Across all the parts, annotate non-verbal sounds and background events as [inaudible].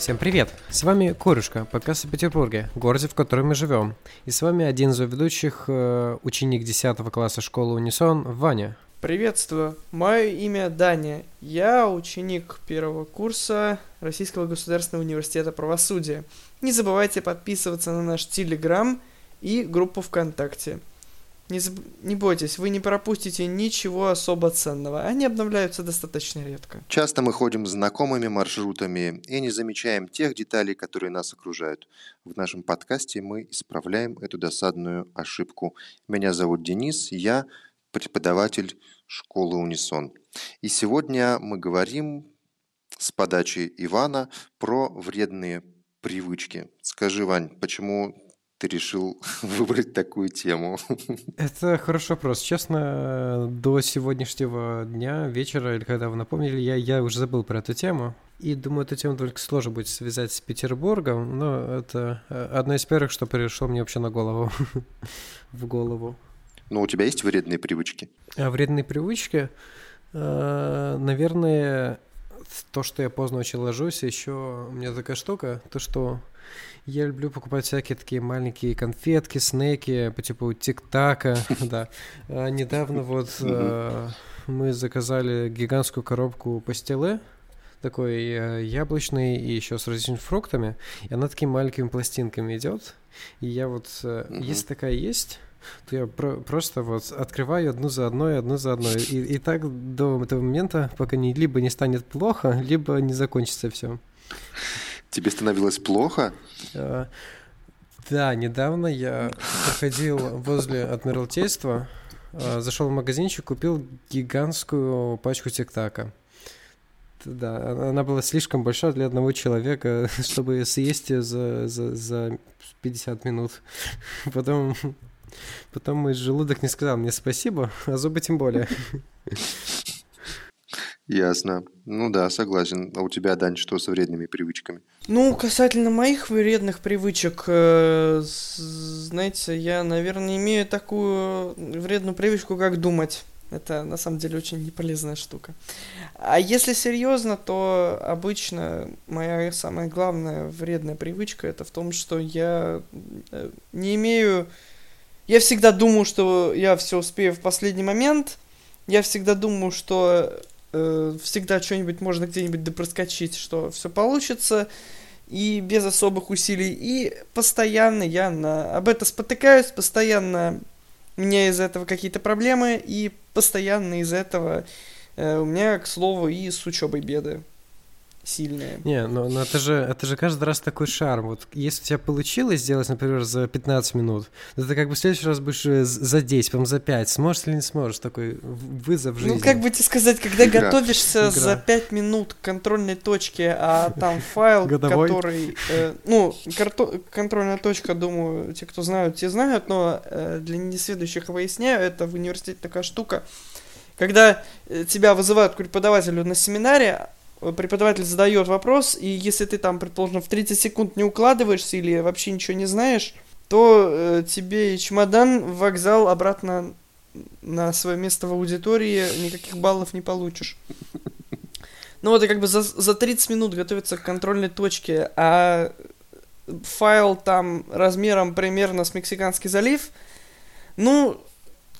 Всем привет! С вами Корюшка, подкаст о Петербурге, городе, в котором мы живем. И с вами один из ведущих, э, ученик 10 класса школы Унисон, Ваня. Приветствую, мое имя Даня. Я ученик первого курса Российского государственного университета правосудия. Не забывайте подписываться на наш Телеграм и группу ВКонтакте. Не, заб... не бойтесь, вы не пропустите ничего особо ценного. Они обновляются достаточно редко. Часто мы ходим знакомыми маршрутами и не замечаем тех деталей, которые нас окружают. В нашем подкасте мы исправляем эту досадную ошибку. Меня зовут Денис, я преподаватель школы Унисон. И сегодня мы говорим с подачи Ивана про вредные привычки. Скажи, Вань, почему ты решил [laughs] выбрать такую тему? [laughs] Это хороший вопрос. Честно, до сегодняшнего дня, вечера, или когда вы напомнили, я, я уже забыл про эту тему. И думаю, эту тему только сложно будет связать с Петербургом, но это э, одно из первых, что пришло мне вообще на голову. [laughs] в голову. Ну, у тебя есть вредные привычки? А вредные привычки? Э, наверное, то, что я поздно очень ложусь, еще у меня такая штука, то, что я люблю покупать всякие такие маленькие конфетки, снеки по типу тик-така, [laughs] да. А недавно вот [laughs] э, мы заказали гигантскую коробку пастилы, такой э, яблочный и еще с различными фруктами, и она такими маленькими пластинками идет. И я вот, э, если такая есть, то я про- просто вот открываю одну за одной, одну за одной. И, и так до этого момента, пока не, либо не станет плохо, либо не закончится все. Тебе становилось плохо? А, да, недавно я проходил возле Адмиралтейства, а, зашел в магазинчик, купил гигантскую пачку тиктака. Да, она была слишком большая для одного человека, [laughs] чтобы съесть ее за, за, за 50 минут. [laughs] Потом, потом мой желудок не сказал мне спасибо, а зубы тем более. Ясно. Ну да, согласен. А у тебя, Дань, что с вредными привычками? Ну, касательно моих вредных привычек, э, знаете, я, наверное, имею такую вредную привычку, как думать. Это на самом деле очень неполезная штука. А если серьезно, то обычно моя самая главная вредная привычка это в том, что я э, не имею... Я всегда думаю, что я все успею в последний момент. Я всегда думаю, что э, всегда что-нибудь можно где-нибудь допроскочить, что все получится, и без особых усилий. И постоянно я на, об это спотыкаюсь, постоянно у меня из-за этого какие-то проблемы, и постоянно из-за этого э, у меня, к слову, и с учебой беды сильные. Не, но, но это же это же каждый раз такой шарм. Вот если у тебя получилось сделать, например, за 15 минут, то ты как бы в следующий раз будешь э, за 10, потом за 5. Сможешь или не сможешь? Такой вызов жизни. Ну, как бы тебе сказать, когда Игра. готовишься Игра. за 5 минут к контрольной точке, а там файл, который... Э, ну, карто- контрольная точка, думаю, те, кто знают, те знают, но э, для несведущих выясняю, это в университете такая штука, когда э, тебя вызывают к преподавателю на семинаре, преподаватель задает вопрос, и если ты там, предположим, в 30 секунд не укладываешься или вообще ничего не знаешь, то э, тебе чемодан в вокзал обратно на свое место в аудитории никаких баллов не получишь. Ну вот и как бы за, за 30 минут готовиться к контрольной точке, а файл там размером примерно с Мексиканский залив, ну,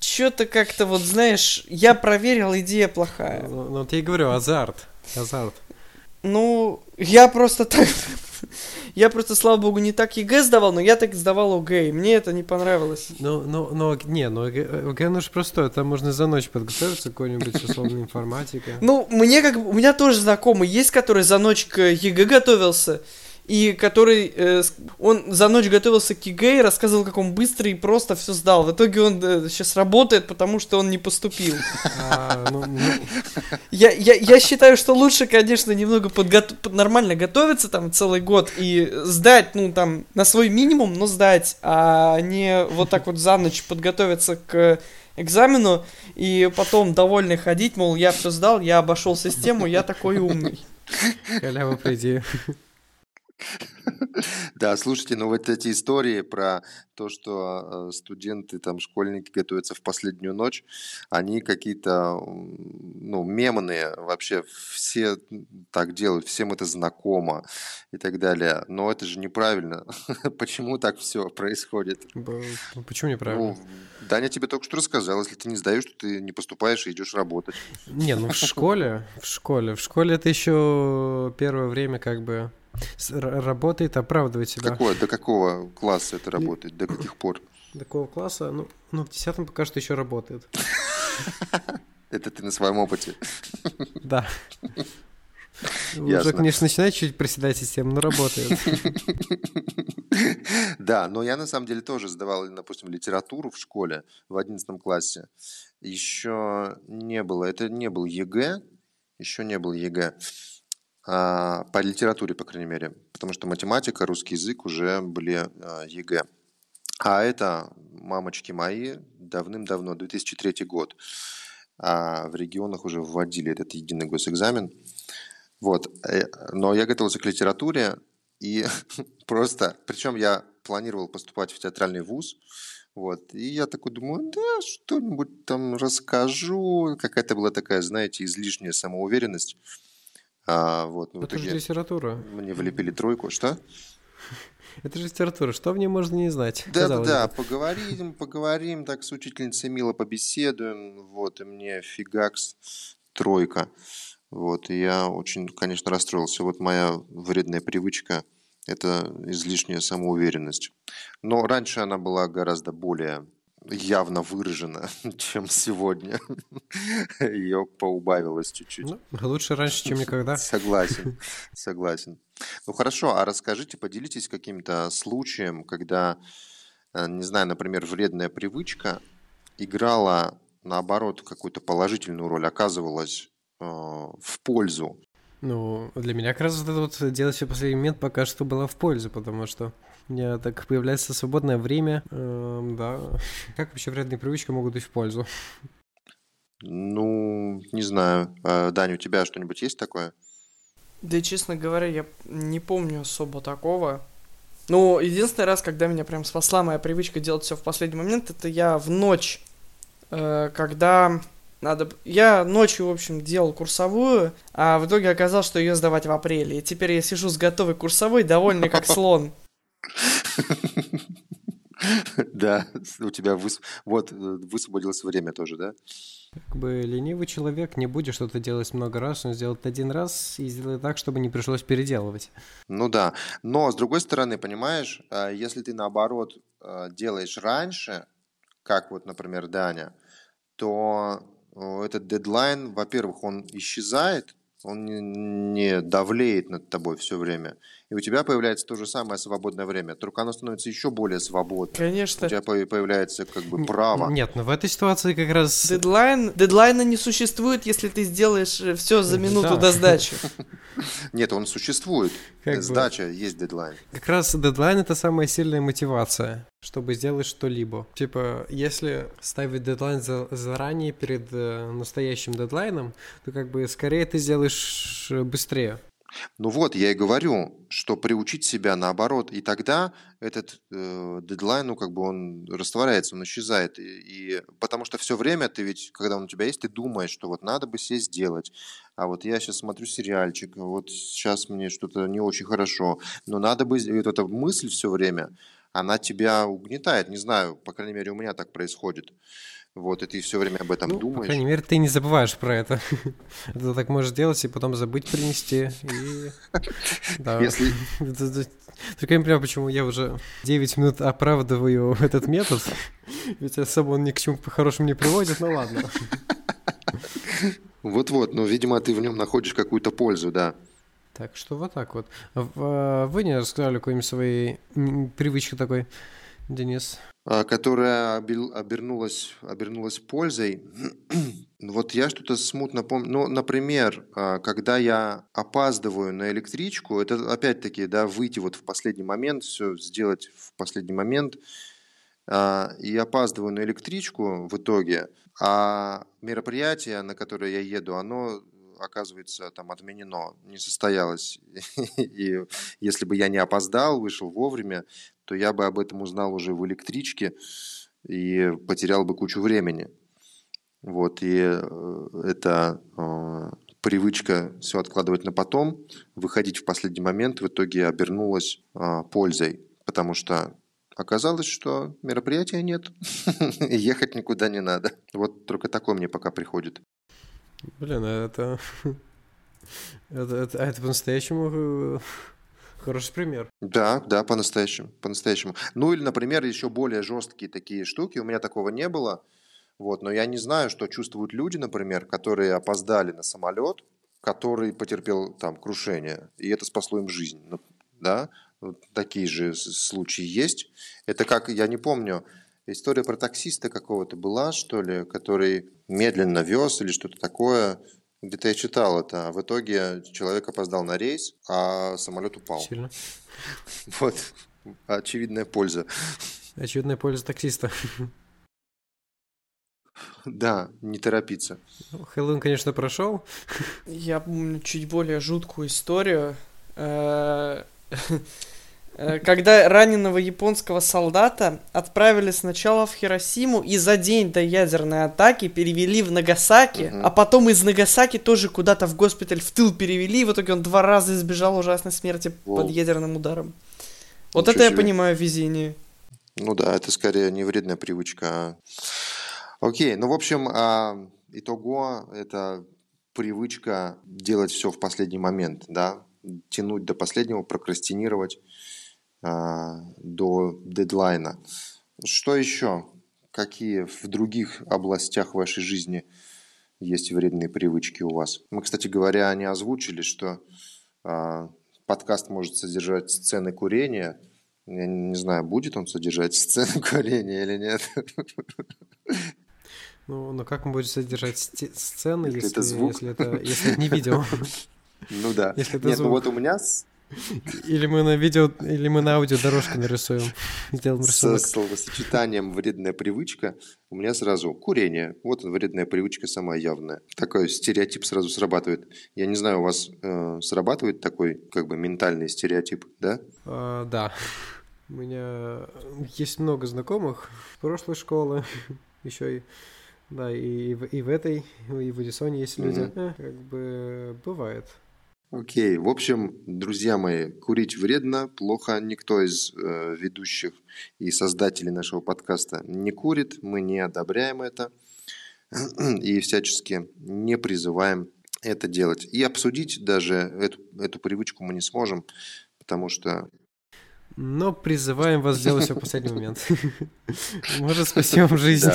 что-то как-то вот, знаешь, я проверил, идея плохая. Ну, ну ты и говорю, азарт. Азарт. Ну, я просто так... [laughs] Я просто, слава богу, не так ЕГЭ сдавал, но я так сдавал ОГЭ, и мне это не понравилось. Ну, ну, ну, не, ну ОГЭ, ну же простое, там можно за ночь подготовиться к какой-нибудь условной [laughs] информатике. Ну, мне как у меня тоже знакомый есть, который за ночь к ЕГЭ готовился, и который, э, он за ночь готовился к ЕГЭ и рассказывал, как он быстро и просто все сдал. В итоге он э, сейчас работает, потому что он не поступил. А, ну, ну. Я, я, я считаю, что лучше, конечно, немного подготов... нормально готовиться там целый год и сдать, ну, там, на свой минимум, но сдать, а не вот так вот за ночь подготовиться к экзамену и потом довольный ходить, мол, я все сдал, я обошел систему, я такой умный. Халява по идее. [laughs] Да, слушайте, ну вот эти истории про то, что э, студенты, там, школьники готовятся в последнюю ночь, они какие-то, ну, мемные вообще, все так делают, всем это знакомо и так далее. Но это же неправильно. [laughs] Почему так все происходит? Почему неправильно? Ну, Даня тебе только что рассказал, если ты не сдаешь, то ты не поступаешь и идешь работать. Не, ну в школе, в школе, в школе это еще первое время как бы работает, оправдывает себя. Какое, до какого класса это работает? До каких пор? До какого класса? Ну, ну в десятом пока что еще работает. [laughs] Это ты на своем опыте. [laughs] Да. Уже, конечно, начинает чуть приседать система, но работает. [laughs] Да, но я на самом деле тоже сдавал, допустим, литературу в школе в одиннадцатом классе. Еще не было, это не был ЕГЭ, еще не был ЕГЭ. А, по литературе, по крайней мере, потому что математика, русский язык уже были а, ЕГЭ. А это, мамочки мои, давным-давно, 2003 год. А в регионах уже вводили этот единый госэкзамен. Вот. Э, но я готовился к литературе, и [laughs] просто, причем я планировал поступать в театральный вуз, вот. И я такой думаю, да, что-нибудь там расскажу. Какая-то была такая, знаете, излишняя самоуверенность. А, вот, ну, Это же литература. Мне влепили тройку. Что? [laughs] Это же литература, что в ней можно не знать? Да, да, да, поговорим, поговорим, так с учительницей мило побеседуем, вот, и мне фигакс тройка. Вот, и я очень, конечно, расстроился. Вот моя вредная привычка – это излишняя самоуверенность. Но раньше она была гораздо более явно выражена, [laughs] чем сегодня. Ее поубавилось чуть-чуть. Ну, лучше раньше, чем никогда. Согласен, [laughs] согласен. Ну хорошо, а расскажите, поделитесь каким-то случаем, когда, э, не знаю, например, вредная привычка играла, наоборот, какую-то положительную роль, оказывалась э, в пользу. Ну, для меня как раз вот это вот делать все последний момент пока что было в пользу, потому что у меня так появляется свободное время. Эм, да. Как вообще вредные привычки могут быть в пользу? Ну, не знаю. А, Даня, у тебя что-нибудь есть такое? Да, честно говоря, я не помню особо такого. Ну, единственный раз, когда меня прям спасла моя привычка делать все в последний момент, это я в ночь, э, когда надо... Я ночью, в общем, делал курсовую, а в итоге оказалось, что ее сдавать в апреле. И теперь я сижу с готовой курсовой, довольный как [laughs] слон. [laughs] Да, у тебя выс... вот, э, высвободилось время тоже, да? Как бы ленивый человек не будет что-то делать много раз, он сделает один раз и сделает так, чтобы не пришлось переделывать. Ну да, но с другой стороны, понимаешь, э, если ты наоборот э, делаешь раньше, как вот, например, Даня, то этот дедлайн, во-первых, он исчезает, он не давлеет над тобой все время и у тебя появляется то же самое свободное время, только оно становится еще более свободным. Конечно. У тебя появляется как бы право. Нет, но в этой ситуации как раз... Дедлайн, дедлайна не существует, если ты сделаешь э, все за минуту да. до сдачи. [laughs] Нет, он существует. Как Сдача бы. есть дедлайн. Как раз дедлайн это самая сильная мотивация, чтобы сделать что-либо. Типа, если ставить дедлайн за, заранее перед э, настоящим дедлайном, то как бы скорее ты сделаешь э, быстрее. Ну вот, я и говорю, что приучить себя наоборот, и тогда этот э, дедлайн, ну как бы он растворяется, он исчезает, и, и потому что все время ты ведь, когда он у тебя есть, ты думаешь, что вот надо бы сесть сделать, а вот я сейчас смотрю сериальчик, вот сейчас мне что-то не очень хорошо, но надо бы, и вот эта мысль все время, она тебя угнетает, не знаю, по крайней мере у меня так происходит. Вот, и ты все время об этом ну, думаешь. По крайней мере, ты не забываешь про это. [laughs] Ты так можешь делать и потом забыть принести. [laughs] Если... [laughs] Только я не понимаю, почему я уже 9 минут оправдываю этот метод. Ведь особо он ни к чему хорошему не приводит, ну ладно. Вот-вот, но, видимо, ты в нем находишь какую-то пользу, да. Так что вот так вот. А, вы не рассказали какой-нибудь своей привычки такой, Денис? А, которая обернулась, обернулась пользой. [clears throat] Вот я что-то смутно помню. Ну, например, а, когда я опаздываю на электричку, это опять-таки, да, выйти вот в последний момент, все сделать в последний момент, а, и опаздываю на электричку в итоге, а мероприятие, на которое я еду, оно оказывается, там отменено, не состоялось. [laughs] И если бы я не опоздал, вышел вовремя, то я бы об этом узнал уже в электричке и потерял бы кучу времени. Вот, и э, это э, привычка все откладывать на потом, выходить в последний момент в итоге обернулась э, пользой, потому что оказалось, что мероприятия нет, [laughs] ехать никуда не надо. Вот только такое мне пока приходит. Блин, а это... [laughs] это, это, а это по-настоящему э, [laughs] хороший пример. Да, да, по-настоящему, по-настоящему. Ну или, например, еще более жесткие такие штуки. У меня такого не было. Вот, но я не знаю, что чувствуют люди, например, которые опоздали на самолет, который потерпел там крушение, и это спасло им жизнь, ну, да? Вот такие же случаи есть. Это как, я не помню, история про таксиста какого-то была, что ли, который медленно вез или что-то такое. Где-то я читал это. А в итоге человек опоздал на рейс, а самолет упал. Сильно. [laughs] Вот. Очевидная польза. Очевидная польза таксиста. Да, не торопиться. Хэллоуин, конечно, прошел. Я помню чуть более жуткую историю. [laughs] Э, когда раненого японского солдата отправили сначала в Хиросиму и за день до ядерной атаки перевели в Нагасаки, угу. а потом из Нагасаки тоже куда-то в госпиталь в тыл перевели, и в итоге он два раза избежал ужасной смерти Воу. под ядерным ударом. Вот Ничего это себе. я понимаю везение. Ну да, это скорее не вредная привычка, а Окей, ну, в общем, а, итого это привычка делать все в последний момент, да, тянуть до последнего, прокрастинировать до дедлайна. Что еще? Какие в других областях вашей жизни есть вредные привычки у вас? Мы, кстати говоря, не озвучили, что а, подкаст может содержать сцены курения. Я не знаю, будет он содержать [laughs] сцены курения или нет. Ну, но как мы будем содержать сцены, если, если, это звук? если это если не видео? [laughs] Ну да. Если это Нет, ну вот у меня или мы на видео, или мы на аудио дорожку нарисуем, сделаем рисунок. С словосочетанием «вредная привычка» у меня сразу курение. Вот вредная привычка самая явная. Такой стереотип сразу срабатывает. Я не знаю, у вас э, срабатывает такой как бы ментальный стереотип, да? А, да. У меня есть много знакомых в прошлой школы, [laughs] еще и да, и, и в этой, и в Эдисоне есть люди. Mm-hmm. Как бы бывает. Окей, в общем, друзья мои, курить вредно, плохо. Никто из э, ведущих и создателей нашего подкаста не курит, мы не одобряем это [clears throat] и всячески не призываем это делать. И обсудить даже эту, эту привычку мы не сможем, потому что но призываем вас сделать все в [laughs] последний момент. [laughs] Может, спасем жизнь.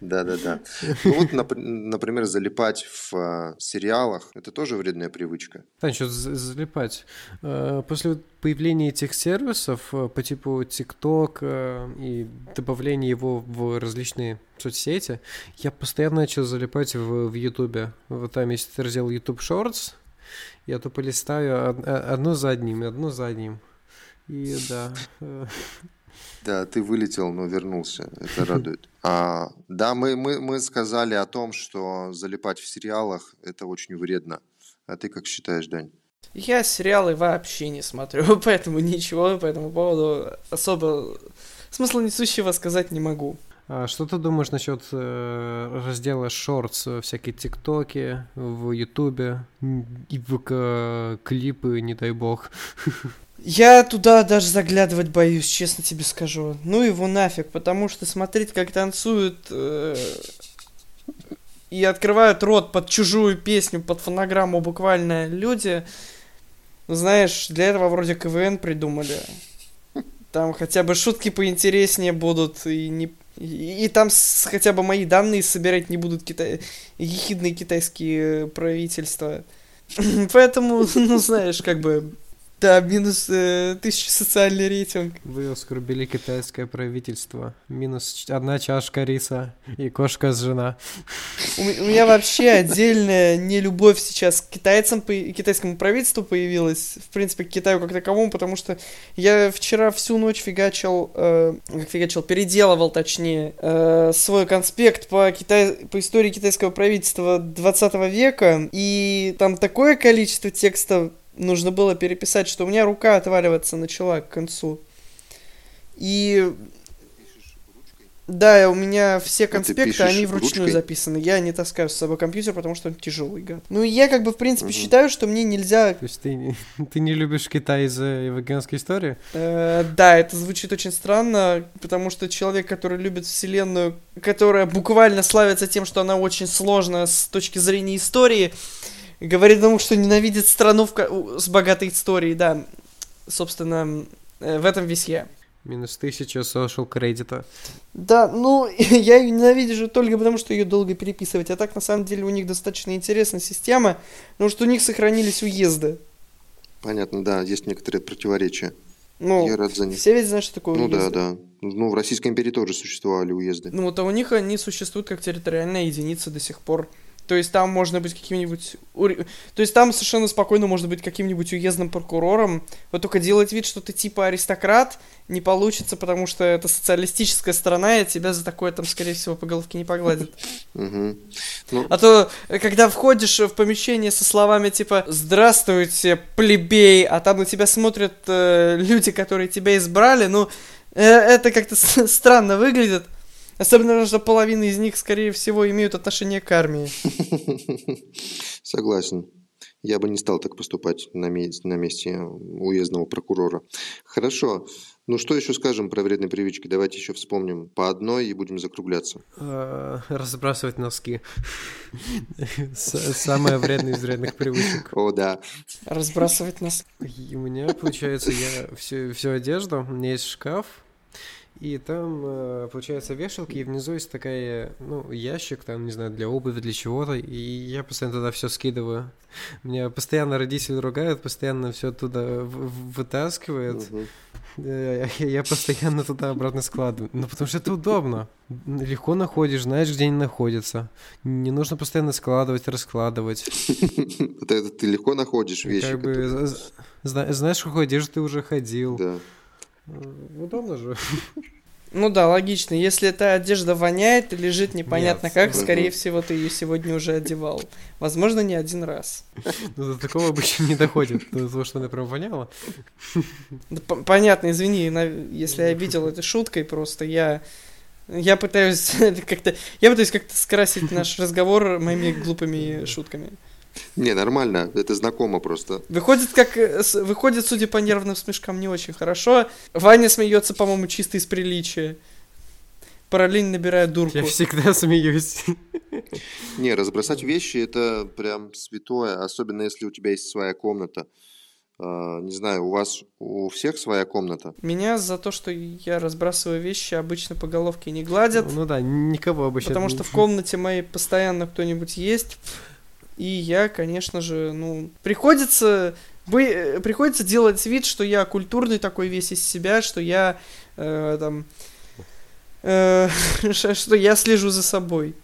Да, да, да. Ну вот, например, залипать в э, сериалах это тоже вредная привычка. Да, что залипать. Э, после появления этих сервисов э, по типу TikTok и добавления его в различные соцсети, я постоянно начал залипать в, YouTube. Вот там есть раздел YouTube Shorts. Я тупо листаю одно за одним, одно за одним. И да. Да, ты вылетел, но вернулся. Это радует. [laughs] А, да, мы, мы, мы сказали о том, что залипать в сериалах это очень вредно. А ты как считаешь, Дань? Я сериалы вообще не смотрю, [laughs] поэтому ничего по этому поводу особо смысла несущего сказать не могу. А что ты думаешь насчет э, раздела Shorts, всякие тиктоки в Ютубе и в клипы, не дай бог? Я туда даже заглядывать боюсь, честно тебе скажу. Ну его нафиг, потому что смотреть, как танцуют э, и открывают рот под чужую песню, под фонограмму буквально люди, знаешь, для этого вроде КВН придумали. Там хотя бы шутки поинтереснее будут, и не и, и там с, хотя бы мои данные собирать не будут китай... ехидные китайские правительства. [laughs] Поэтому, [laughs] ну знаешь, как бы Да, минус э, тысяча [laughs] социальный рейтинг. Вы оскорбили китайское правительство. Минус одна чашка риса и кошка с жена. У, у меня вообще отдельная нелюбовь сейчас к китайцам, по, китайскому правительству появилась, в принципе, к Китаю как таковому, потому что я вчера всю ночь фигачил, э, как фигачил, переделывал, точнее, э, свой конспект по, Китай, по истории китайского правительства 20 века, и там такое количество текста нужно было переписать, что у меня рука отваливаться начала к концу. И да, у меня все конспекты, они вручную ручкой? записаны. Я не таскаю с собой компьютер, потому что он тяжелый, гад. Ну, я как бы, в принципе, угу. считаю, что мне нельзя... То есть ты, [laughs] ты не любишь Китай из-за евангельской истории? Э, да, это звучит очень странно, потому что человек, который любит вселенную, которая буквально славится тем, что она очень сложная с точки зрения истории, говорит о том, что ненавидит страну в... с богатой историей, да. Собственно, э, в этом весь я. Минус тысяча social кредита. Да, ну, [laughs] я ее ненавижу только потому, что ее долго переписывать. А так, на самом деле, у них достаточно интересная система, потому что у них сохранились уезды. Понятно, да, есть некоторые противоречия. Ну, я рад за них. Все ведь знают, что такое ну, уезды. Ну да, да. Ну, в Российской империи тоже существовали уезды. Ну, вот а у них они существуют как территориальная единица до сих пор. То есть там можно быть каким-нибудь... То есть там совершенно спокойно можно быть каким-нибудь уездным прокурором. Вот только делать вид, что ты типа аристократ, не получится, потому что это социалистическая страна, и тебя за такое там, скорее всего, по головке не погладят. [laughs] Ну. А то, когда входишь в помещение со словами типа «Здравствуйте, плебей», а там на тебя смотрят э, люди, которые тебя избрали, ну, э, это как-то странно выглядит. Особенно, что половина из них, скорее всего, имеют отношение к армии. [laughs] Согласен. Я бы не стал так поступать на, месте, на месте уездного прокурора. Хорошо. Ну что еще скажем про вредные привычки? Давайте еще вспомним по одной и будем закругляться. А, разбрасывать носки. [laughs] Самая вредная из вредных привычек. О, да. Разбрасывать носки. У меня, получается, я всю, всю одежду, у меня есть шкаф, и там, э, получается, вешалки, и внизу есть такая, ну, ящик, там, не знаю, для обуви, для чего-то, и я постоянно туда все скидываю. [laughs] Меня постоянно родители ругают, постоянно все туда вытаскивают. Э, я постоянно туда обратно складываю. Ну, потому что это удобно. Легко находишь, знаешь, где они находятся. Не нужно постоянно складывать, раскладывать. [laughs] Это ты легко находишь вещи. Как бы, знаешь, какой одежды ты уже ходил. Да. Удобно же. [laughs] Ну да, логично. Если эта одежда воняет и лежит непонятно Нет, как, скорее всего, ты ее сегодня уже одевал. Возможно, не один раз. Ну, до такого обычно не доходит, до того, что она прям воняла. понятно, извини, если я видел это шуткой просто, я... Я пытаюсь [laughs] как-то... Я пытаюсь как-то скрасить наш разговор моими глупыми шутками. Не, нормально, это знакомо просто. Выходит, как э, выходит, судя по нервным смешкам, не очень хорошо. Ваня смеется, по-моему, чисто из приличия. Параллельно набирая дурку. Я всегда [laughs] смеюсь. Не, разбросать вещи это прям святое, особенно если у тебя есть своя комната. Uh, не знаю, у вас у всех своя комната? Меня за то, что я разбрасываю вещи, обычно по головке не гладят. Ну, ну да, никого обычно. Потому что в [laughs] комнате моей постоянно кто-нибудь есть. И я, конечно же, ну, приходится, бы, приходится делать вид, что я культурный такой весь из себя, что я э, там, э, [laughs] что я слежу за собой.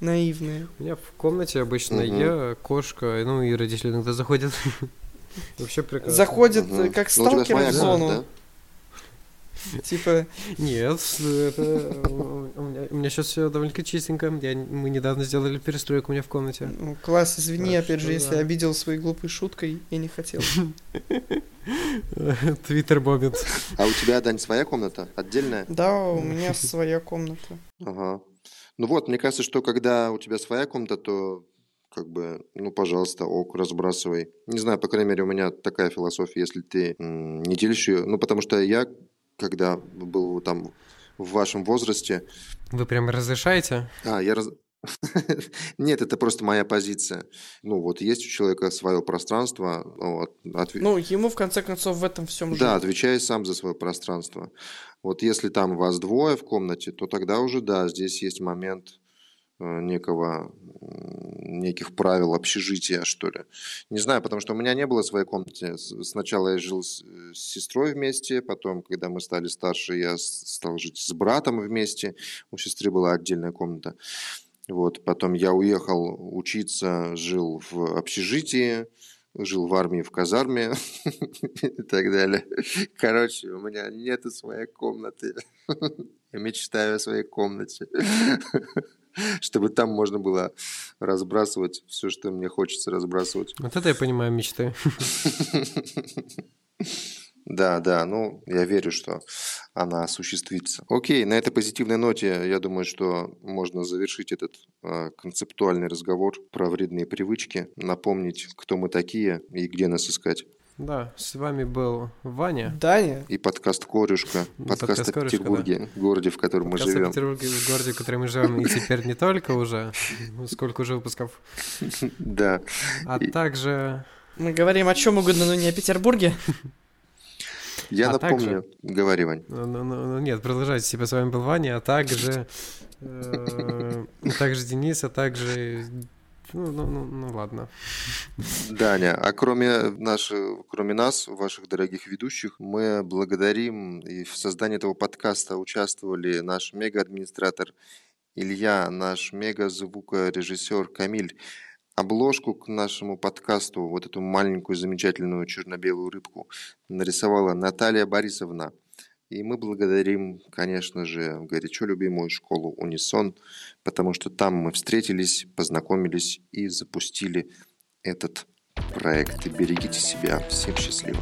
Наивные. У меня в комнате обычно угу. я, кошка, ну и родители иногда заходят. [laughs] Вообще прекрасно. Заходят угу. как ну, сталкеры в зону. Да? [laughs] Типа... Нет, это... У меня, у меня сейчас все довольно-таки чистенько. Я, мы недавно сделали перестройку у меня в комнате. Ну, класс, извини, так опять же, если да. обидел своей глупой шуткой, я не хотел. [laughs] Твиттер бомбит. А у тебя, Дань, своя комната? Отдельная? Да, у меня [laughs] своя комната. Ага. Ну вот, мне кажется, что когда у тебя своя комната, то как бы, ну, пожалуйста, ок, разбрасывай. Не знаю, по крайней мере, у меня такая философия, если ты не делишь ее. Ну, потому что я когда был там в вашем возрасте. Вы прям разрешаете? А, я раз... [laughs] Нет, это просто моя позиция. Ну, вот есть у человека свое пространство. Вот, отв... Ну, ему в конце концов в этом всем жить. Да, отвечай сам за свое пространство. Вот если там вас двое в комнате, то тогда уже да, здесь есть момент некого неких правил общежития, что ли. Не знаю, потому что у меня не было своей комнаты. Сначала я жил с, с сестрой вместе, потом, когда мы стали старше, я стал жить с братом вместе. У сестры была отдельная комната. Вот, потом я уехал учиться, жил в общежитии, жил в армии, в казарме [laughs] и так далее. Короче, у меня нету своей комнаты. [laughs] Я мечтаю о своей комнате. [laughs] [laughs] чтобы там можно было разбрасывать все, что мне хочется разбрасывать. Вот это я понимаю мечты. [laughs] Да, да, ну, я верю, что она осуществится. Окей, на этой позитивной ноте, я думаю, что можно завершить этот э, концептуальный разговор про вредные привычки, напомнить, кто мы такие и где нас искать. Да, с вами был Ваня. Даня. И подкаст «Корюшка». Подкаст, подкаст о Петербурге, да. городе, в котором подкаст мы живем. Подкаст о Петербурге, в городе, в котором мы живем. И теперь не только уже, сколько уже выпусков. [laughs] Да. А также... Мы говорим о чем угодно, но не о Петербурге. [laughs] Я а напомню, также... говори, Вань. Ну, ну, ну, нет, продолжайте. Типа с вами был Ваня, а также... Э, [laughs] также Денис, а также ну, ну, ну, ну ладно. Даня, а кроме, наших, кроме нас, ваших дорогих ведущих, мы благодарим и в создании этого подкаста участвовали наш мега-администратор Илья, наш мега-звукорежиссер Камиль. Обложку к нашему подкасту, вот эту маленькую замечательную черно-белую рыбку, нарисовала Наталья Борисовна – и мы благодарим, конечно же, горячо любимую школу «Унисон», потому что там мы встретились, познакомились и запустили этот проект. И берегите себя. Всем счастливо.